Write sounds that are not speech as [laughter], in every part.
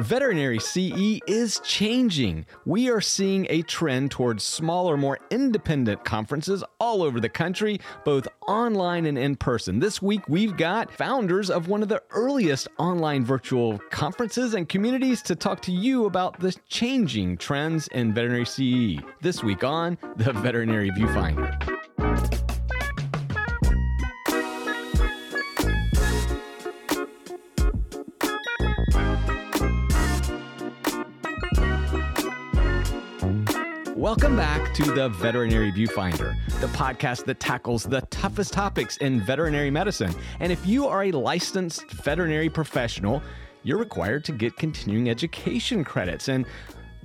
Veterinary CE is changing. We are seeing a trend towards smaller, more independent conferences all over the country, both online and in person. This week, we've got founders of one of the earliest online virtual conferences and communities to talk to you about the changing trends in veterinary CE. This week on the Veterinary Viewfinder. Welcome back to the Veterinary Viewfinder, the podcast that tackles the toughest topics in veterinary medicine. And if you are a licensed veterinary professional, you're required to get continuing education credits. And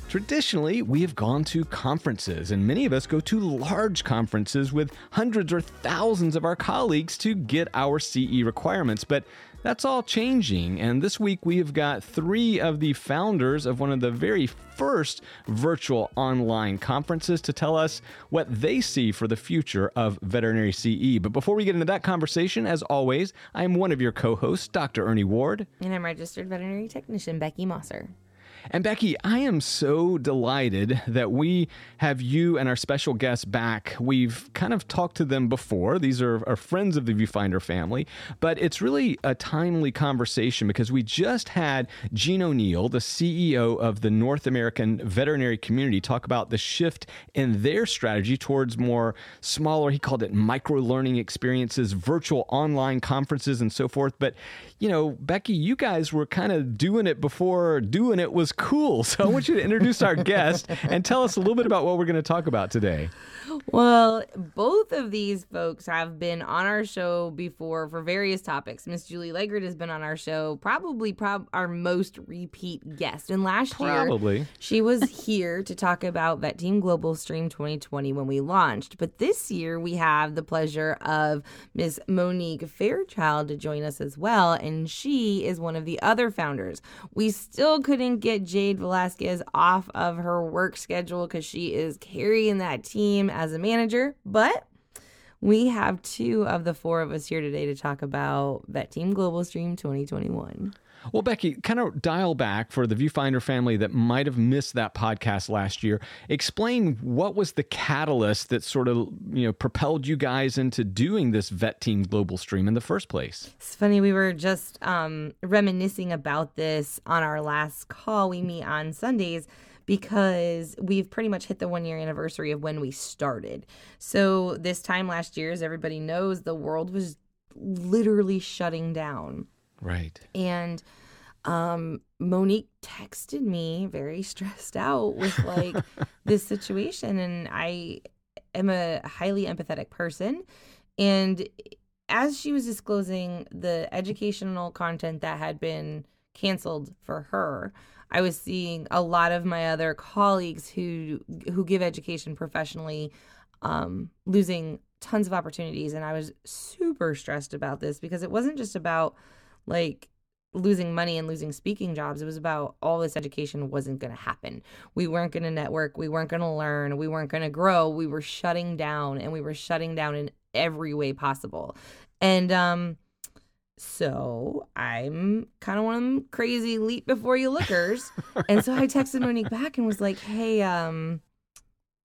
Traditionally, we have gone to conferences, and many of us go to large conferences with hundreds or thousands of our colleagues to get our CE requirements. But that's all changing, and this week we have got three of the founders of one of the very first virtual online conferences to tell us what they see for the future of veterinary CE. But before we get into that conversation, as always, I am one of your co hosts, Dr. Ernie Ward. And I'm registered veterinary technician Becky Mosser. And Becky, I am so delighted that we have you and our special guests back. We've kind of talked to them before. These are, are friends of the Viewfinder family, but it's really a timely conversation because we just had Gene O'Neill, the CEO of the North American veterinary community, talk about the shift in their strategy towards more smaller, he called it micro learning experiences, virtual online conferences, and so forth. But, you know, Becky, you guys were kind of doing it before doing it was cool. [laughs] So I want you to introduce our guest and tell us a little bit about what we're going to talk about today. Well, both of these folks have been on our show before for various topics. Miss Julie Legred has been on our show, probably prob- our most repeat guest. And last probably. year, she was here to talk about Vet Team Global Stream 2020 when we launched. But this year, we have the pleasure of Miss Monique Fairchild to join us as well. And she is one of the other founders. We still couldn't get Jade Velasquez off of her work schedule because she is carrying that team as a manager, but we have two of the four of us here today to talk about Vet Team Global Stream 2021. Well, Becky, kind of dial back for the Viewfinder family that might have missed that podcast last year. Explain what was the catalyst that sort of you know propelled you guys into doing this Vet Team Global Stream in the first place. It's funny we were just um, reminiscing about this on our last call. We meet on Sundays because we've pretty much hit the one year anniversary of when we started. So, this time last year, as everybody knows, the world was literally shutting down. Right. And um, Monique texted me very [laughs] stressed out with like [laughs] this situation. And I am a highly empathetic person. And as she was disclosing the educational content that had been canceled for her, I was seeing a lot of my other colleagues who who give education professionally um, losing tons of opportunities, and I was super stressed about this because it wasn't just about like losing money and losing speaking jobs. It was about all this education wasn't going to happen. We weren't going to network. We weren't going to learn. We weren't going to grow. We were shutting down, and we were shutting down in every way possible. And um, so I'm kind of one of them crazy leap before you lookers. and so I texted [laughs] Monique back and was like, hey, um,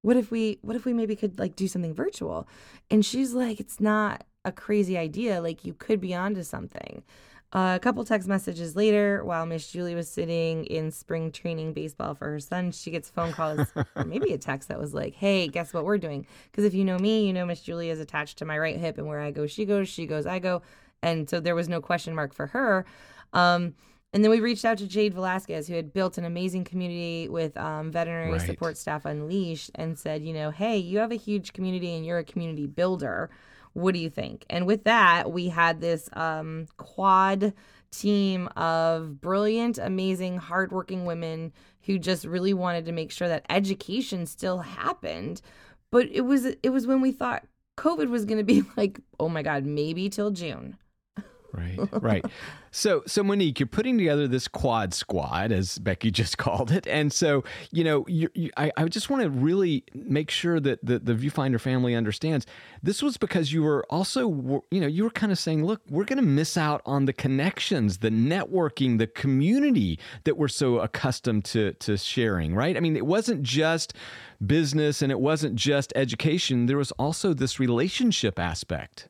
what if we what if we maybe could like do something virtual? And she's like, it's not a crazy idea. Like you could be onto something. Uh, a couple text messages later, while Miss Julie was sitting in spring training baseball for her son, she gets phone calls or [laughs] maybe a text that was like, "Hey, guess what we're doing?" Because if you know me, you know Miss Julie is attached to my right hip, and where I go, she goes. She goes, I go and so there was no question mark for her. Um, and then we reached out to Jade Velasquez, who had built an amazing community with um, veterinary right. support staff unleashed, and said, you know, hey, you have a huge community and you're a community builder. What do you think? And with that, we had this um, quad team of brilliant, amazing, hardworking women who just really wanted to make sure that education still happened. But it was it was when we thought COVID was going to be [laughs] like, oh my God, maybe till June Right, right. So, so Monique, you're putting together this quad squad, as Becky just [laughs] called it, and so you know, you, you, I, I just want to really make sure that the, the viewfinder family understands this was because you were also, you know, you were kind of saying, look, we're going to miss out on the connections, the networking, the community that we're so accustomed to to sharing. Right? I mean, it wasn't just business and it wasn't just education. There was also this relationship aspect.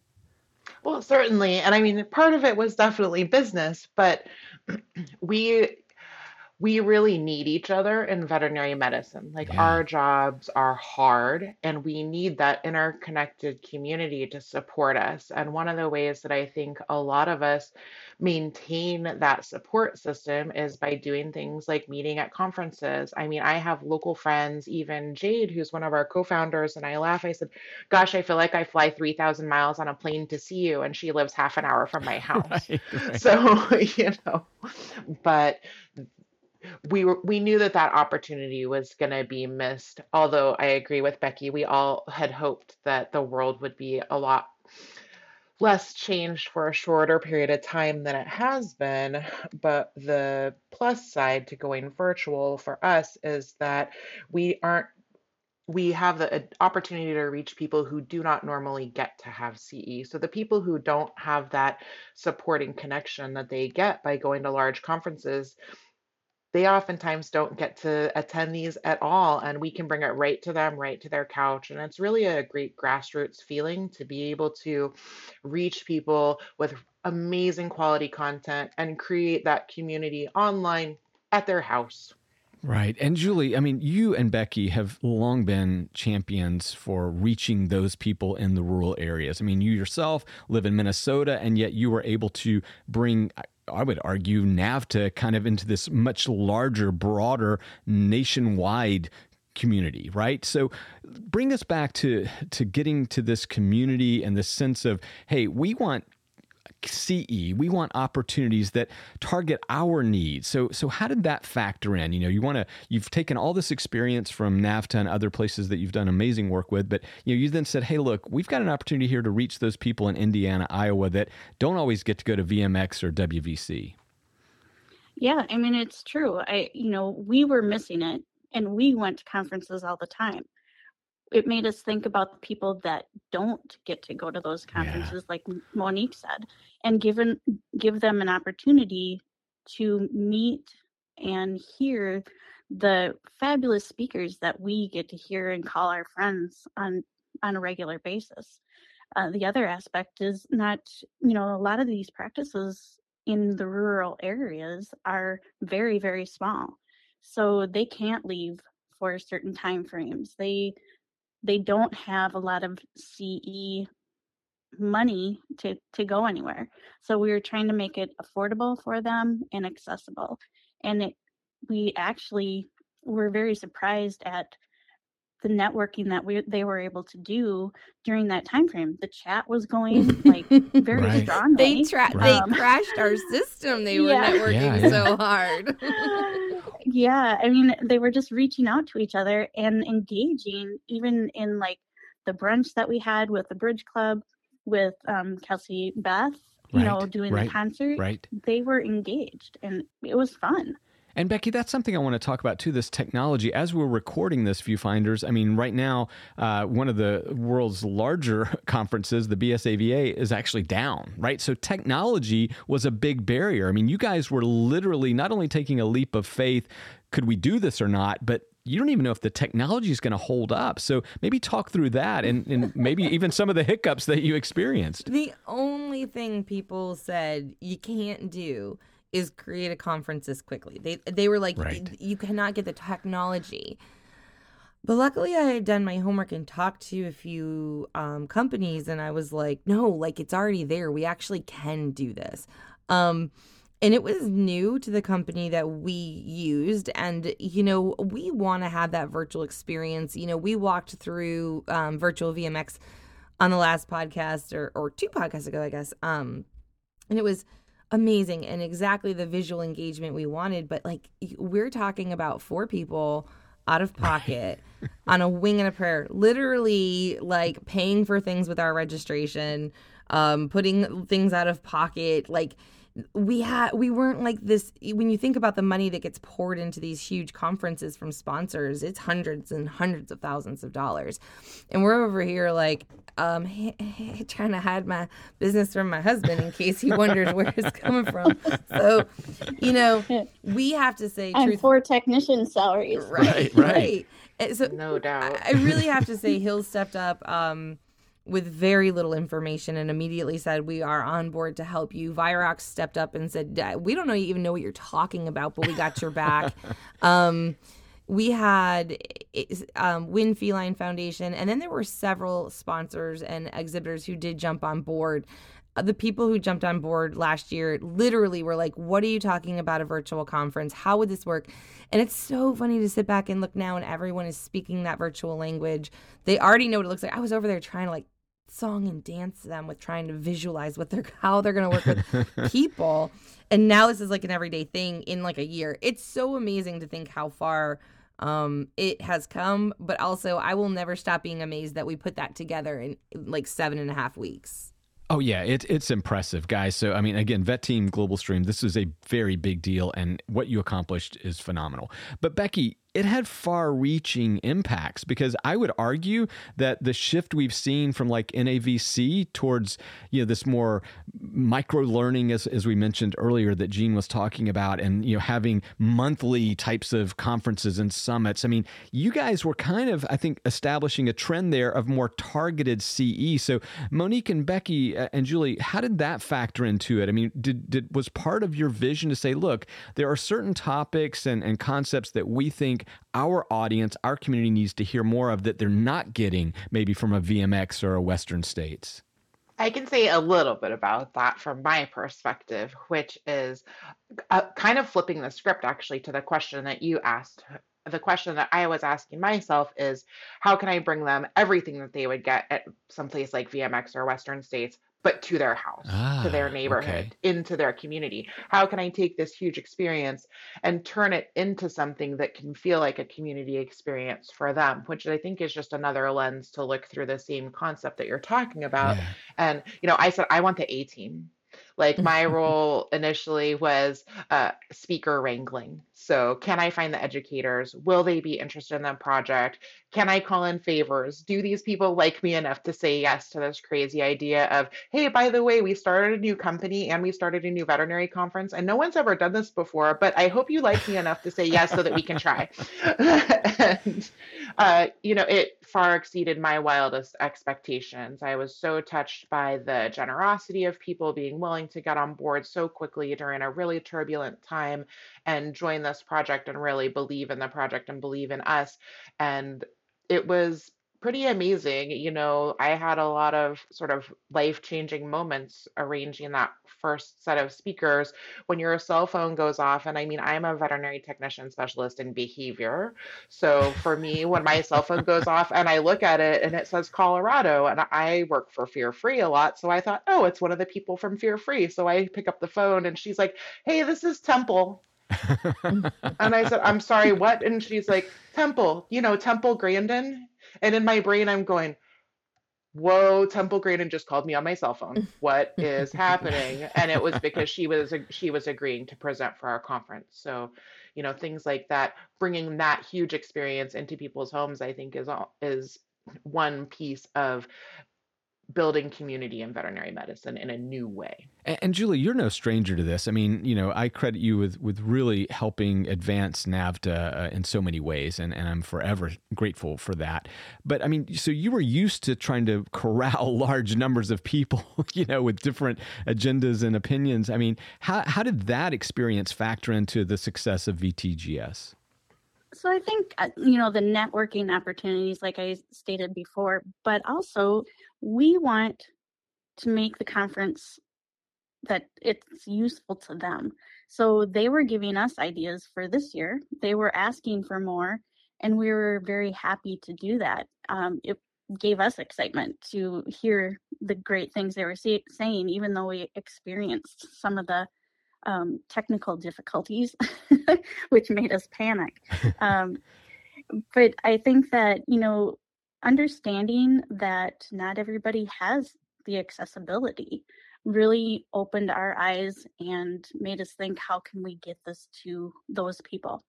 Well, certainly. And I mean, part of it was definitely business, but [clears throat] we we really need each other in veterinary medicine. Like Yeah. our jobs are hard and we need that interconnected community to support us. And one of the ways that I think a lot of us maintain that support system is by doing things like meeting at conferences. I mean, I have local friends, even Jade, who's one of our co-founders, and I laugh. I said, "Gosh, I feel like I fly 3,000 miles on a plane to see you," and she lives half an hour from my [laughs] house. Right, right. So, [laughs] you know, but we were we knew that that opportunity was going to be missed although i agree with becky we all had hoped that the world would be a lot less changed for a shorter period of time than it has been but the plus side to going virtual for us is that we aren't we have the opportunity to reach people who do not normally get to have CE. So the people who don't have that supporting connection that they get by going to large conferences they oftentimes don't get to attend these at all and we can bring it right to them right to their couch and it's really a great grassroots feeling to be able to reach people with amazing quality content and create that community online at their house Right. And Julie, I mean, you and Becky have long been champions for reaching those people in the rural areas. I mean, you yourself live in Minnesota, and yet you were able to bring. I would argue NAVTA kind of into this much larger, broader, nationwide community, right? So bring us back to to getting to this community and the sense of, hey, we want CE. We want opportunities that target our needs. So, so how did that factor in? You know, you want to. You've taken all this experience from NAVTA and other places that you've done amazing work with, but you know, you then said, "Hey, look, we've got an opportunity here to reach those people in Indiana, Iowa that don't always get to go to VMX or WVC." Yeah, I mean, it's true. I, you know, we were missing it and we went to conferences all the time. It made us think about the people that don't get to go to those Yeah. conferences, like Monique said, and given give them an opportunity to meet and hear the fabulous speakers that we get to hear and call our friends on on a regular basis. Uh, the other aspect is not, you know, a lot of these practices in the rural areas are very, very small. So they can't leave for certain time frames. They they don't have a lot of CE money to to go anywhere. So we were trying to make it affordable for them and accessible. And it, we actually were very surprised at the networking that we they were able to do during that time frame. The chat was [laughs] going like very Right. strongly. They tra- Right. they crashed our [laughs] system. They were Yeah. networking Yeah, yeah. so hard. [laughs] yeah, I mean, they were just reaching out to each other and engaging, even in like the brunch that we had with the Bridge Club, with um, Kelsey Beth, you know, doing right, the concert. Right. They were engaged, and it was fun. And Becky, that's something I want to talk about too. This technology, as we're recording this, viewfinders. I mean, right now, uh, one of the world's larger [laughs] conferences, the BSAVA, is actually down. Right, so technology was a big barrier. I mean, you guys were literally not only taking a leap of faith, could we do this or not, but you don't even know if the technology is going to hold up. So maybe talk through that, and, and [laughs] maybe even some of the hiccups that you experienced. The only thing people said you can't do is create a conference this quickly. They they were like, Right. you cannot get the technology. But luckily, I had done my homework and talked to a few um, companies, and I was like, no, like it's already there. We actually can do this. Um, and it was new to the company that we used. And, you know, we want to have that virtual experience. You know, we walked through um, virtual VMX on the last podcast or, or two podcasts ago, I guess. Um, and it was amazing and exactly the visual engagement we wanted. But like we're talking about four people out of pocket on a wing and a prayer, literally like paying for things with our registration. um, putting things out of pocket. Like we had we weren't like this when you think about the money that gets poured into these huge conferences from sponsors it's hundreds and hundreds of thousands of dollars and we're over here like um [laughs] trying to hide my business from my husband in case he wonders where it's coming from so you know [laughs] we have to say and truth for technician salaries right Right, right. right. so No doubt. I really have to [laughs] say Hill stepped up um, with very little information and immediately said, "We are on board to help you." Virox stepped up and said, "Uh, "We don't know you even know what you're talking about, but we got your back." [laughs] um, we had um, Winn Feline Foundation, and then there were several sponsors and exhibitors who did jump on board. Uh, The people who jumped on board last year literally were like, What are you talking about a virtual conference? How would this work? And it's so funny to sit back and look now, and everyone is speaking that virtual language. They already know what it looks like. I was over there trying to like song and dance them with trying to visualize what they're [laughs] how they're going to work with people [laughs] and now this is like an everyday thing in like a year it's so amazing to think how far um it has come but also i will never stop being amazed that we put that together in like seven and a half weeks Oh yeah, it, it's impressive, guys. So I mean, again, Vet Team Global Stream, this is a very big deal, and what you accomplished is phenomenal. But Becky, it had far-reaching impacts because I would argue that the shift we've seen from like NAVC towards you know this more micro learning, as as we mentioned earlier, that Gene was talking about, and you know having monthly types of conferences and summits. I mean, you guys were kind of, I think, establishing a trend there of more targeted CE. So Monique and Becky uh, and Julie, how did that factor into it? I mean, did did was part of your vision to say, look, there are certain topics and, and concepts that we think our audience, our community needs to hear more of that they're not getting maybe from a VMX or a Western States? I can say a little bit about that from my perspective, which is uh, kind of flipping the script actually to the question that you asked. The question that I was asking myself is how can I bring them everything that they would get at someplace like VMX or Western States, but to their house, to their Ah, neighborhood, okay. into their community? How can I take this huge experience and turn it into something that can feel like a community experience for them, which I think is just another lens to look through the same concept that you're talking about. Yeah. And, you know, I said, I want the A team. Like [laughs] my role initially was uh, speaker wrangling. So, can I find the educators? Will they be interested in the project? Can I call in favors? Do these people like me enough to say yes to this crazy idea of, hey, by the way, we started a new company and we started a new veterinary conference, and no one's ever done this before, but I hope you like me enough to say yes so that we can try. [laughs] and, uh, you know, it far exceeded my wildest expectations. I was so touched by the generosity of people being willing to get on board so quickly during a really turbulent time and join this project and really believe in the project and believe in us. And it was pretty amazing. You know, I had a lot of sort of life changing moments arranging that first set of speakers when your cell phone goes off. And I mean, I'm a veterinary technician specialist in behavior. So for me, when my cell phone goes [laughs] off and I look at it and it says Colorado, and I work for Fear Free a lot. So I thought, oh, it's one of the people from Fear Free. So I pick up the phone and she's like, hey, this is Temple. [laughs] And I said, I'm sorry, what? And she's like, Temple, you know, Temple Grandin. And in my brain, I'm going, whoa, Temple Grandin just called me on my cell phone. [laughs] What is happening? And it was because she was she was agreeing to present for our conference. So, you know, things like that, bringing that huge experience into people's homes, I think is all is one piece of building community in veterinary medicine in a new way. And, and Julie, you're no stranger to this. I mean, you know, I credit you with with really helping advance NAVTA uh, in so many ways, and, and I'm forever grateful for that. But I mean, so you were used to trying to corral [laughs] large numbers of people, [laughs] you know, with different agendas and opinions. I mean, how how did that experience factor into the success of VTGS? So I think uh, you know the networking opportunities, like I stated before, but also we want to make the conference that it's useful to them. So they were giving us ideas for this year. They were asking for more, and we were very happy to do that. Um, it gave us excitement to hear the great things they were say- saying, even though we experienced some of the um, technical difficulties, [laughs] which made us panic. Um, but I think that, you know, understanding that not everybody has the accessibility really opened our eyes and made us think how can we get this to those people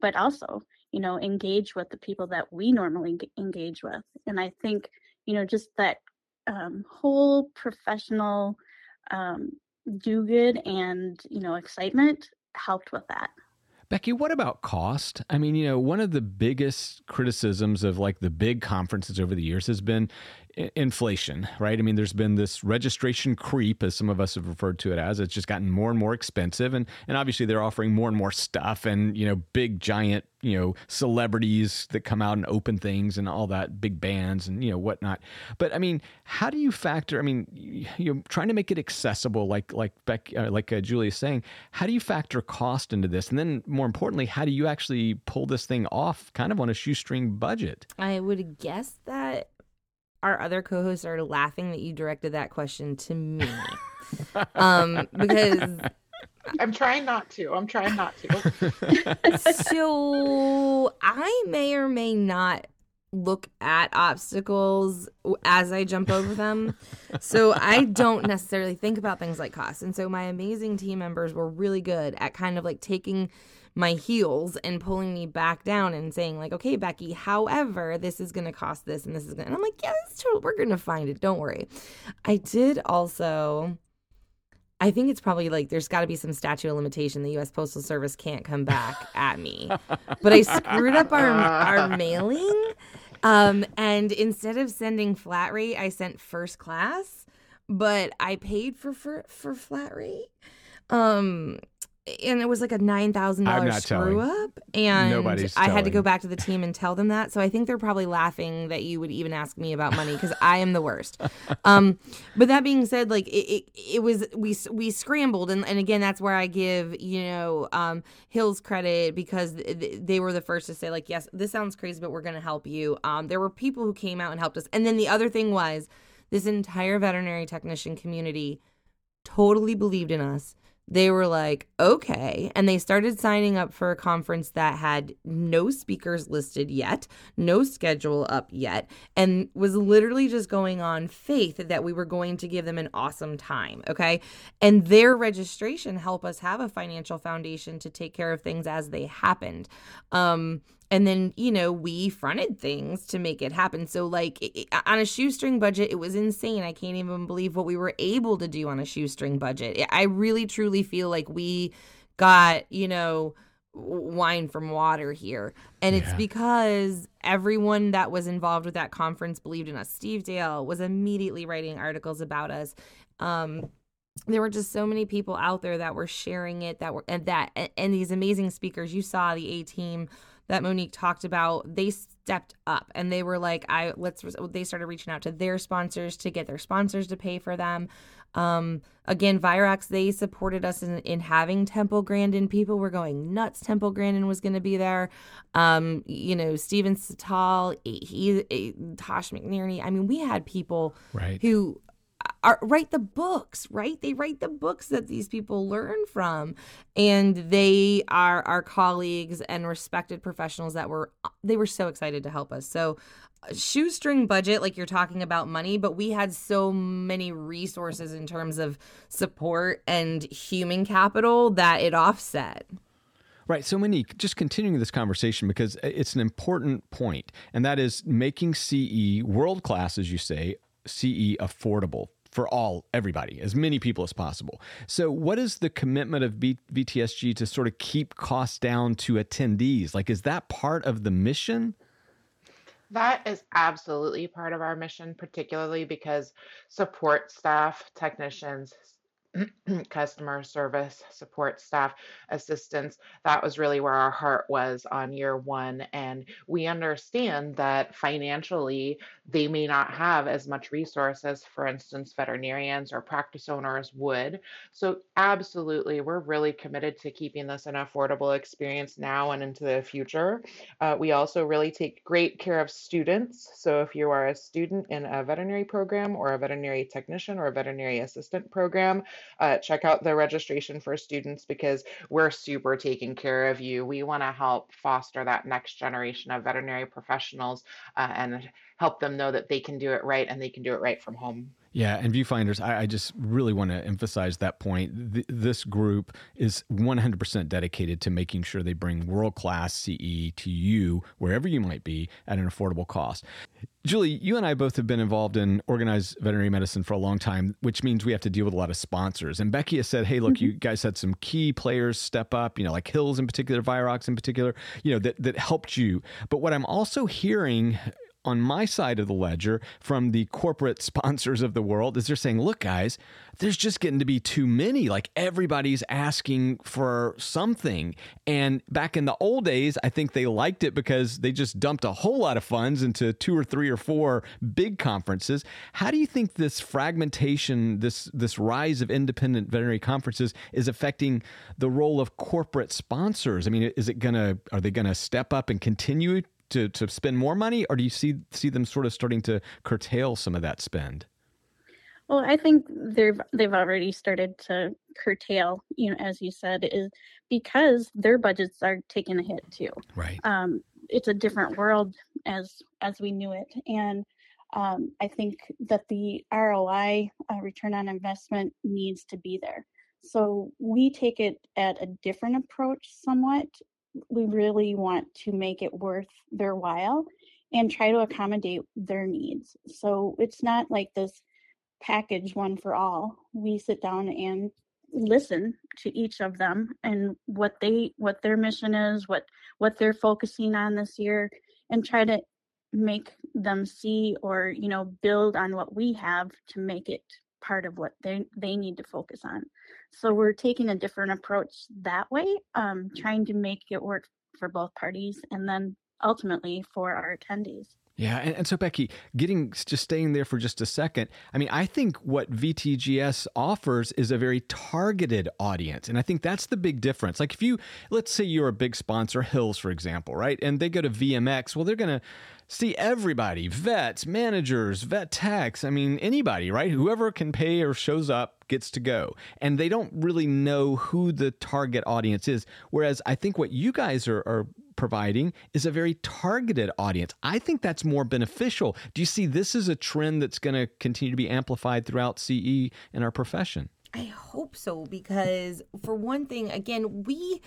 but also you know engage with the people that we normally engage with and i think you know just that um, whole professional um, do good and you know excitement helped with that Becky, what about cost? I mean, you know, one of the biggest criticisms of like the big conferences over the years has been inflation, right? I mean, there's been this registration creep, as some of us have referred to it as. It's just gotten more and more expensive, and and obviously they're offering more and more stuff, and you know, big giant you know celebrities that come out and open things and all that, big bands and you know whatnot. But I mean, how do you factor? I mean, you're trying to make it accessible, like like Beck, uh, like uh, Julie is saying. How do you factor cost into this, and then more importantly, how do you actually pull this thing off, kind of on a shoestring budget? I would guess that our other co-hosts are laughing that you directed that question to me. [laughs] um, because I'm trying not to. I'm trying not to. [laughs] so I may or may not look at obstacles as I jump over them. so I don't necessarily think about things like cost. And so my amazing team members were really good at kind of like taking my heels and pulling me back down and saying like, okay, Becky, however, this is going to cost this and this is going to, and I'm like, yeah, true. We're going to find it. Don't worry. I did also, I think it's probably like there's got to be some statute of limitation. The U.S. Postal Service can't come back [laughs] at me, but I screwed up our our mailing, um, and instead of sending flat rate, I sent first class, but I paid for for, for flat rate. Um, and it was like a nine thousand dollars screw telling. up, and Nobody's I had to go back to the team and tell them that. So I think they're probably laughing that you would even ask me about money because I am the worst. [laughs] Um, but that being said, like it, it, it, was we we scrambled, and, and again, that's where I give you know um, Hills credit because th- they were the first to say like, yes, this sounds crazy, but we're going to help you. Um, there were people who came out and helped us, and then the other thing was this entire veterinary technician community totally believed in us they were like, okay. And they started signing up for a conference that had no speakers listed yet, no schedule up yet, and was literally just going on faith that we were going to give them an awesome time. Okay. And their registration helped us have a financial foundation to take care of things as they happened. Um, and then you know we fronted things to make it happen. So like it, on a shoestring budget it was insane. I can't even believe what we were able to do on a shoestring budget. I really truly feel like we got you know wine from water here. And yeah. it's because everyone that was involved with that conference believed in us. Steve dale was immediately writing articles about us. Um there were just so many people out there that were sharing it that were and that and these amazing speakers you saw the a team that Monique talked about, they stepped up and they were like, I let's they started reaching out to their sponsors to get their sponsors to pay for them. Um, again, Virox, they supported us in, in having Temple Grandin. People were going nuts. Temple Grandin was going to be there. Um, you know, Steven Satal, he, he, Tasha McNerney. I mean, we had people right. who are, write the books, right? They write the books that these people learn from, and they are our colleagues and respected professionals that were they were so excited to help us. So uh, shoestring budget like you're talking about money but we had so many resources in terms of support and human capital that it offset Right. So, Monique, just continuing this conversation because it's an important point, and that is making CE world class, as you say, CE affordable for all everybody as many people as possible. So what is the commitment of B- vtsg to sort of keep costs down to attendees? Like is that part of the mission? That is absolutely part of our mission particularly because support staff technicians [clears throat] customer service, support staff, assistance. That was really where our heart was on year one. And we understand that financially, they may not have as much resources, for instance, veterinarians or practice owners would. So, absolutely, we're really committed to keeping this an affordable experience now and into the future. Uh, we also really take great care of students. So, if you are a student in a veterinary program or a veterinary technician or a veterinary assistant program, uh, check out the registration for students because we're super taking care of you. We want to help foster that next generation of veterinary professionals uh, and help them know that they can do it right and they can do it right from home. Yeah, and viewfinders, I, I just really want to emphasize that point. Th- this group is 100% dedicated to making sure they bring world class CE to you, wherever you might be, at an affordable cost. Julie, you and I both have been involved in organized veterinary medicine for a long time, which means we have to deal with a lot of sponsors. And Becky has said, hey, look, mm-hmm. you guys had some key players step up, you know, like Hills in particular, Virox in particular, you know, that, that helped you. But what I'm also hearing on my side of the ledger from the corporate [laughs] sponsors of the world is they're saying, look, guys, there's just getting to be too many. Like everybody's asking for something. And back in the old days, I think they liked it because they just dumped a whole lot of funds into two or three or four big conferences. How do you think this fragmentation, this this rise of independent veterinary conferences is affecting the role of corporate sponsors? I mean, is it gonna are they gonna step up and continue to, to spend more money, or do you see see them sort of starting to curtail some of that spend? Well, I think they've they've already started to curtail, you know, as you said, is because their budgets are taking a hit too. Right. Um, it's a different world as as we knew it, and um, I think that the ROI, uh, return on investment, needs to be there. So we take it at a different approach, somewhat, we really want to make it worth their while and try to accommodate their needs. So it's not like this package one for all. We sit down and listen to each of them and what they what their mission is, what what they're focusing on this year and try to make them see or you know build on what we have to make it part of what they they need to focus on. So we're taking a different approach that way, um, trying to make it work for both parties and then ultimately for our attendees. Yeah, and, and, so Becky, getting just staying there for just a second. I mean, I think what VTGS offers is a very targeted audience, and I think that's the big difference. Like if you, let's say you're a big sponsor, Hills, for example, right, and they go to VMX, well, they're going to see everybody vets, managers, vet techs. I mean, anybody, right? Whoever can pay or shows up gets to go. And they don't really know who the target audience is. Whereas I think what you guys are, are providing is a very targeted audience. I think that's more beneficial. Do you see this is a trend that's going to continue to be amplified throughout CE in our profession? I hope so because, for one thing, again, we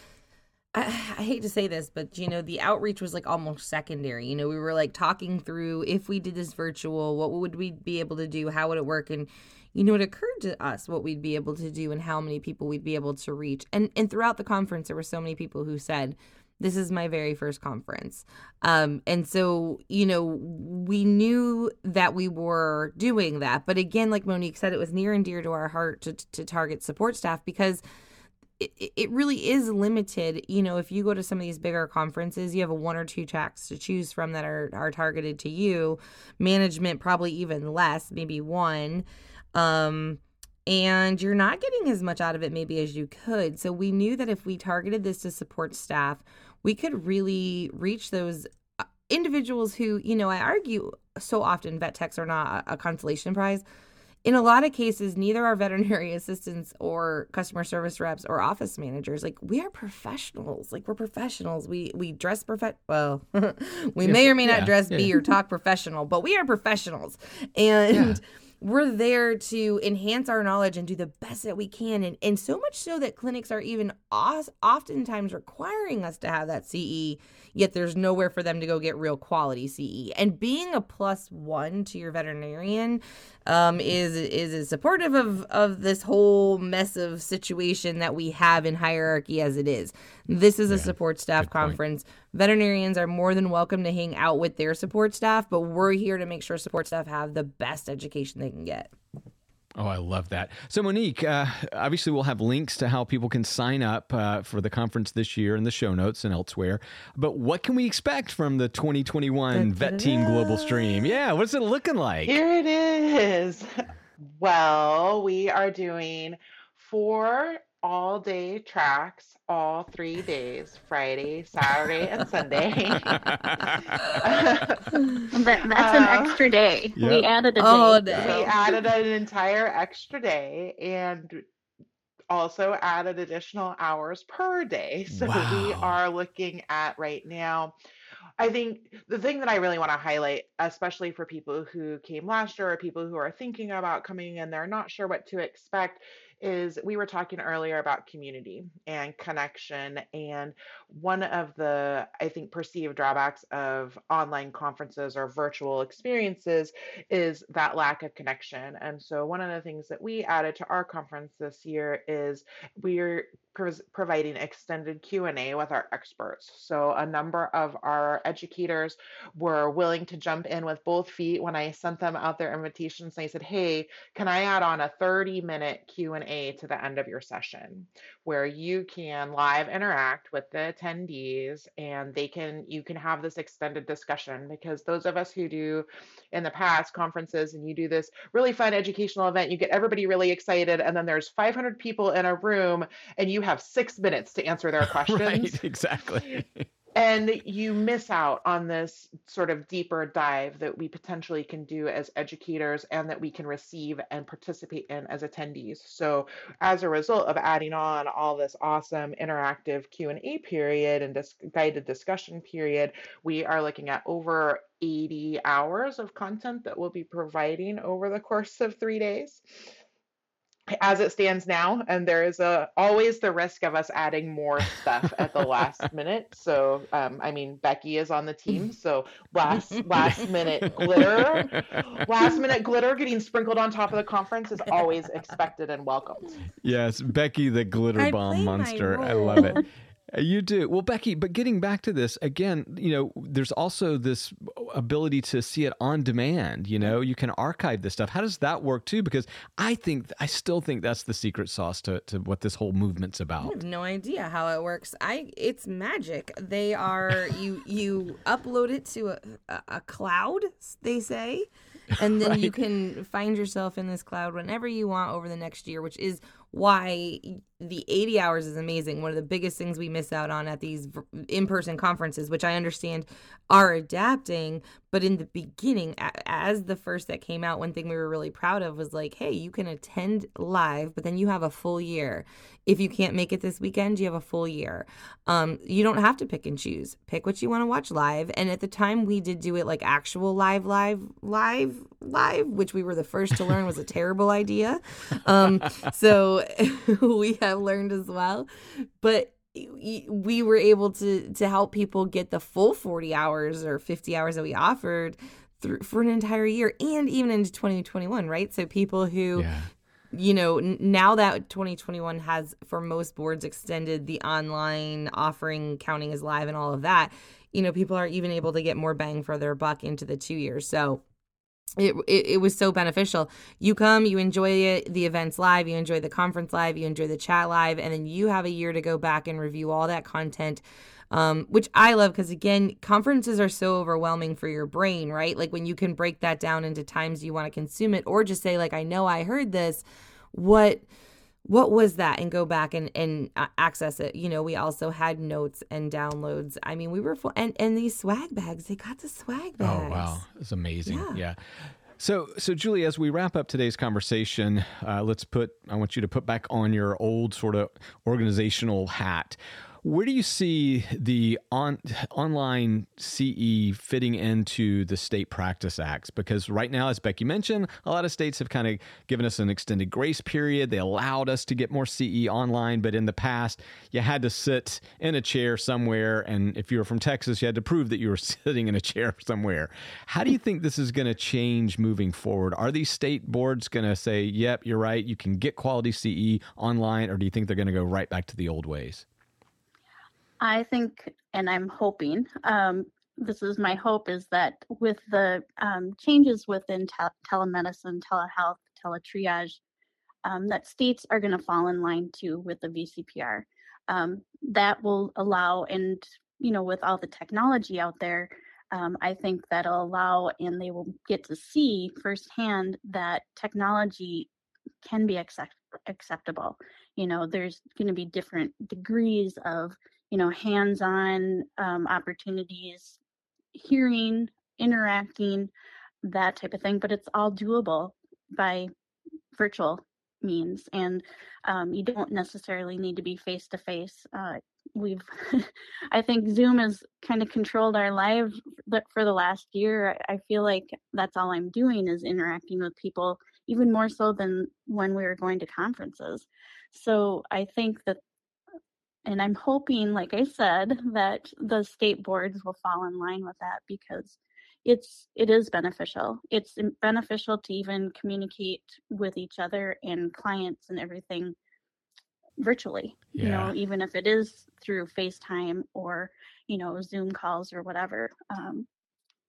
I, I, hate to say this, but you know, the outreach was like almost secondary. You know, we were like talking through if we did this virtual, what would we be able to do? How would it work? And you know, it occurred to us what we'd be able to do and how many people we'd be able to reach. And and throughout the conference, there were so many people who said, "This is my very first conference," um, and so you know, we knew that we were doing that. But again, like Monique said, it was near and dear to our heart to to target support staff because it, it really is limited. You know, if you go to some of these bigger conferences, you have a one or two tracks to choose from that are, are targeted to you. Management, probably even less, maybe one. Um, and you're not getting as much out of it maybe as you could. So we knew that if we targeted this to support staff, we could really reach those uh, individuals who, you know, I argue so often vet techs are not a consolation prize in a lot of cases, neither our veterinary [laughs] assistants or customer service reps or office managers, like we are professionals. Like we're professionals. We we dress perfect. Well, [laughs] we yeah, may or may not yeah, dress yeah. be or talk professional, but we are professionals, and we're there to enhance our knowledge and do the best that we can. And and so much so that clinics are even oftentimes requiring us to have that CE yet there's nowhere for them to go get real quality CE. And being a plus one to your veterinarian um, is is as supportive of of this whole mess of situation that we have in hierarchy as it is. This is a support staff conference. Veterinarians are more than welcome to hang out with their support staff, but we're here to make sure support staff have the best education they can get. Oh, I love that. So, Monique, uh, obviously, we'll have links to how people can sign up uh, for the conference this year in the show notes and elsewhere. But what can we expect from the 2021 Vet Team Global Stream? Yeah, what's it looking like? Here it is. [laughs] Well, we are doing four all day tracks all three days Friday, Saturday, and Sunday. [laughs] that, that's an uh, extra day. Yep. We added a oh, day. We added an entire extra day and also added additional hours per day. So wow. we are looking at right now I think the thing that I really want to highlight, especially for people who came last year or people who are thinking about coming and they're not sure what to expect, is we were talking earlier about community and connection. And one of the, I think, perceived drawbacks of online conferences or virtual experiences is that lack of connection. And so, one of the things that we added to our conference this year is we're providing extended q&a with our experts so a number of our educators were willing to jump in with both feet when i sent them out their invitations they said hey can i add on a 30 minute q&a to the end of your session where you can live interact with the attendees and they can you can have this extended discussion because those of us who do in the past conferences and you do this really fun educational event you get everybody really excited and then there's 500 people in a room and you have six minutes to answer their [laughs] questions. right, exactly. [laughs] [laughs] and you miss out on this sort of deeper dive that we potentially can do as educators and that we can receive and participate in as attendees. So as a result of adding on all this awesome interactive q&a period and dis- guided discussion period we are looking at over 80 hours of content that we'll be providing over the course of three days as it stands now and there is a always the risk of us adding more stuff at the last [laughs] minute. So um, i mean becky is on the team [laughs] so last last minute glitter last minute glitter getting sprinkled on top of the conference is always expected and welcomed. Yes becky the glitter I bomb monster. I love it. [laughs] You do. Well, Becky, but getting back to this again, you know, there's also this ability to see it on demand. You know, you can archive this stuff. How does that work too? Because I think, I still think that's the secret sauce to, to what this whole movement's about. I have no idea how it works. I it's magic. They are you [laughs] you upload it to a, a, a cloud, they say, and then you can find yourself in this cloud whenever you want over the next year, which is why the 80 hours is amazing. One of the biggest things we miss out on at these in-person conferences, which I understand are adapting, but in the beginning as the first that came out, one thing we were really proud of was like, hey, you can attend live, but then you have a full year. If you can't make it this weekend, you have a full year. Um, you don't have to pick and choose. Pick what you want to watch live. And at the time, we did do it like actual live, live, live, live, which we were the first to learn was a terrible idea. Um, so [laughs] we have learned as well. But we were able to to help people get the full 40 hours or 50 hours that we offered through for an entire year and even into 2021 right so people who Yeah. you know, n- now that 2021 has for most boards extended the online offering counting as live and all of that, you know, people are even able to get more bang for their buck into the two years. So it, it, it was so beneficial. You come, you enjoy it, the events live, you enjoy the conference live, you enjoy the chat live, and then you have a year to go back and review all that content um, which I love because again, conferences are so overwhelming for your brain, right? Like when you can break that down into times you want to consume it, or just say like, I know I heard this, what what was that and go back and and uh, access it you know we also had notes and downloads i mean we were full and and these swag bags they got the swag bags Oh wow, it's amazing. Yeah. Yeah. So, so Julie, as we wrap up today's conversation, uh, let's put. I want you to put back on your old sort of organizational hat. Where do you see the on online CE fitting into the state practice acts? Because right now, as Becky mentioned, a lot of states have kind of given us an extended grace period. They allowed us to get more CE online, but in the past, you had to sit in a chair somewhere, and if you were from Texas, you had to prove that you were [laughs] sitting in a chair somewhere. How do you think this is going to change moving forward? Are these state boards going to say, "Yep, you're right, you can get quality CE online," or do you think they're going to go right back to the old ways? I think, and I'm hoping, um, this is my hope, is that with the um, changes within tel- telemedicine, telehealth, teletriage, um, that states are going to fall in line too with the VCPR. Um, that will allow, and you know, with all the technology out there, um, I think that'll allow, and they will get to see firsthand that technology can be accept- acceptable. You know, there's going to be different degrees of you know, hands-on um, opportunities, hearing, interacting, that type of thing. But it's all doable by virtual means, and um, you don't necessarily need to be face to face. we've [laughs] i think zoom has kind of controlled our lives for the last year i feel like that's all i'm doing is interacting with people even more so than when we were going to conferences so i think that and i'm hoping like i said that the state boards will fall in line with that because it's it is beneficial it's beneficial to even communicate with each other and clients and everything virtually yeah. you know even if it is through facetime or you know zoom calls or whatever um,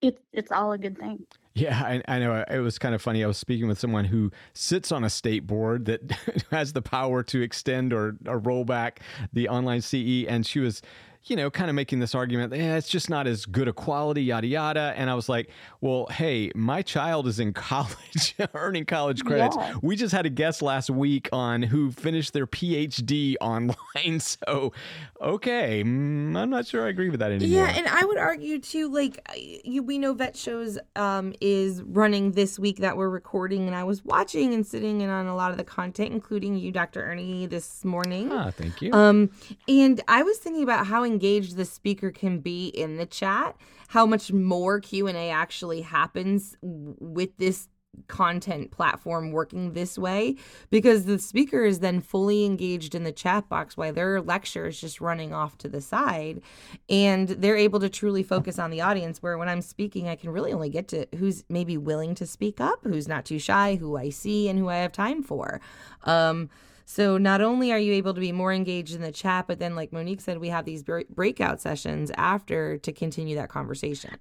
it's it's all a good thing. Yeah, I, I, know. It was kind of funny. I was speaking with someone who sits on a state board that [laughs] has the power to extend or, or roll back the online CE, and she was you know, kind of making this argument, yeah, it's just not as good a quality, yada, yada. And I was like, well, hey, my child is in [laughs] college, earning college credits. Yeah. We just had a guest last week on who finished their PhD online. [laughs] So, okay, mm, I'm not sure I agree with that anymore. Yeah. And I would argue too, like, you, we know Vet Shows um, is running this week that we're recording. And I was watching and sitting in on a lot of the content, including you, Dr. Ernie, this morning. Ah, thank you. Um, and I was thinking about how engaged the speaker can be in the chat, how much more Q&A actually happens with this content platform working this way. Because the speaker is then fully engaged in the chat box while their lecture is just running off to the side and they're able to truly focus on the audience where when I'm speaking I can really only get to who's maybe willing to speak up who's not too shy who I see and who I have time for. Um so not only are you able to be more engaged in the chat, but then, like Monique said, we have these breakout sessions after to continue that conversation.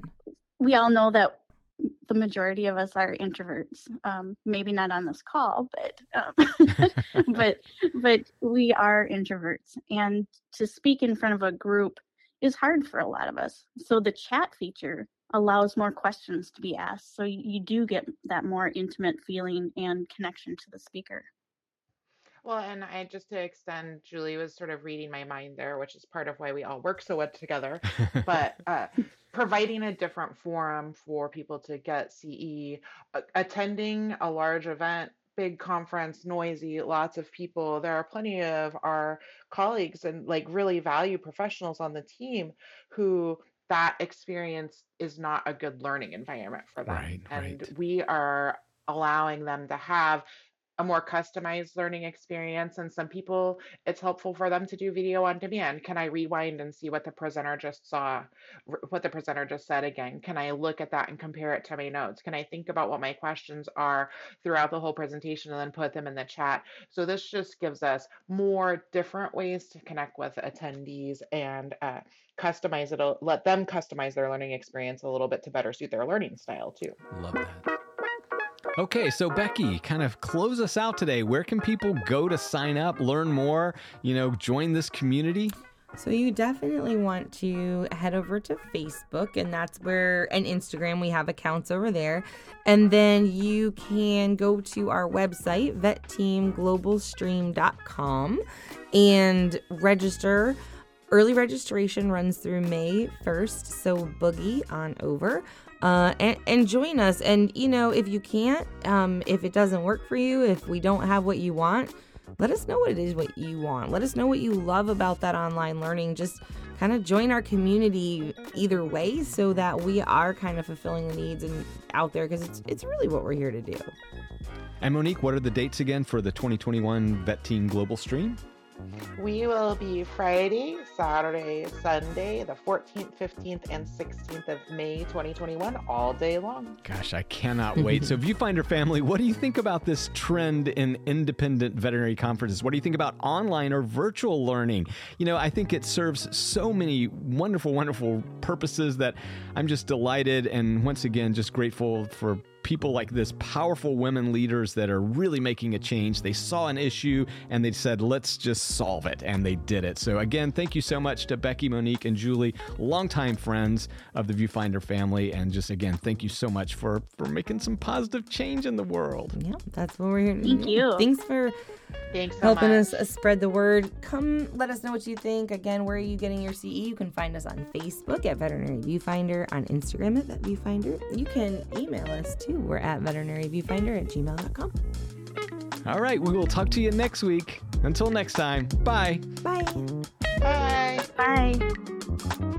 We all know that the majority of us are introverts. Um, maybe not on this call, but um, [laughs] [laughs] but but we are introverts, and to speak in front of a group is hard for a lot of us. So the chat feature allows more questions to be asked, so you do get that more intimate feeling and connection to the speaker. Well, and I just to extend, Julie was sort of reading my mind there, which is part of why we all work so well together. But [laughs] uh, providing a different forum for people to get CE, uh, attending a large event, big conference, noisy, lots of people. There are plenty of our colleagues and like really value professionals on the team who that experience is not a good learning environment for them. Right, and right. we are allowing them to have a more customized learning experience and some people it's helpful for them to do video on demand. Can i rewind and see what the presenter just saw? What the presenter just said again? Can i look at that and compare it to my notes? Can i think about what my questions are throughout the whole presentation and then put them in the chat? So this just gives us more different ways to connect with attendees and uh, customize it let them customize their learning experience a little bit to better suit their learning style too. Love that Okay, so Becky, kind of close us out today. Where can people go to sign up, learn more, you know, join this community? So you definitely want to head over to Facebook and that's where and Instagram we have accounts over there. And then you can go to our website vetteamglobalstream.com and register. Early registration runs through May 1st, so boogie on over uh, and, and join us. And, you know, if you can't, um, if it doesn't work for you, if we don't have what you want, let us know what it is what you want. Let us know what you love about that online learning. Just kind of join our community either way so that we are kind of fulfilling the needs and out there because it's it's really what we're here to do. And Monique, what are the dates again for the 2021 Vet Team Global Stream? We will be Friday, Saturday, Sunday, the 14th, 15th, and 16th of May 2021, all day long. Gosh, I cannot wait. so, Viewfinder family, what do you think about this trend in independent veterinary conferences? What do you think about online or virtual learning? You know, I think it serves so many wonderful, wonderful purposes that I'm just delighted and once again just grateful for people like this, powerful women leaders that are really making a change. They saw an issue and they said, let's just solve it. And they did it. So, again, thank you so much to Becky, Monique, and Julie, longtime friends of the Viewfinder family. And just again, thank you so much for, for making some positive change in the world. Yeah, that's what we're here to Thank do. you. Thanks for Thanks so helping much. us uh, spread the word. Come let us know what you think. Again, where are you getting your CE? You can find us on Facebook at Veterinary Viewfinder, on Instagram at Vet Viewfinder. You can email us too. We're at veterinaryviewfinder at gmail.com. All right, we will talk to you next week. Until next time, bye. Bye. Bye. Bye.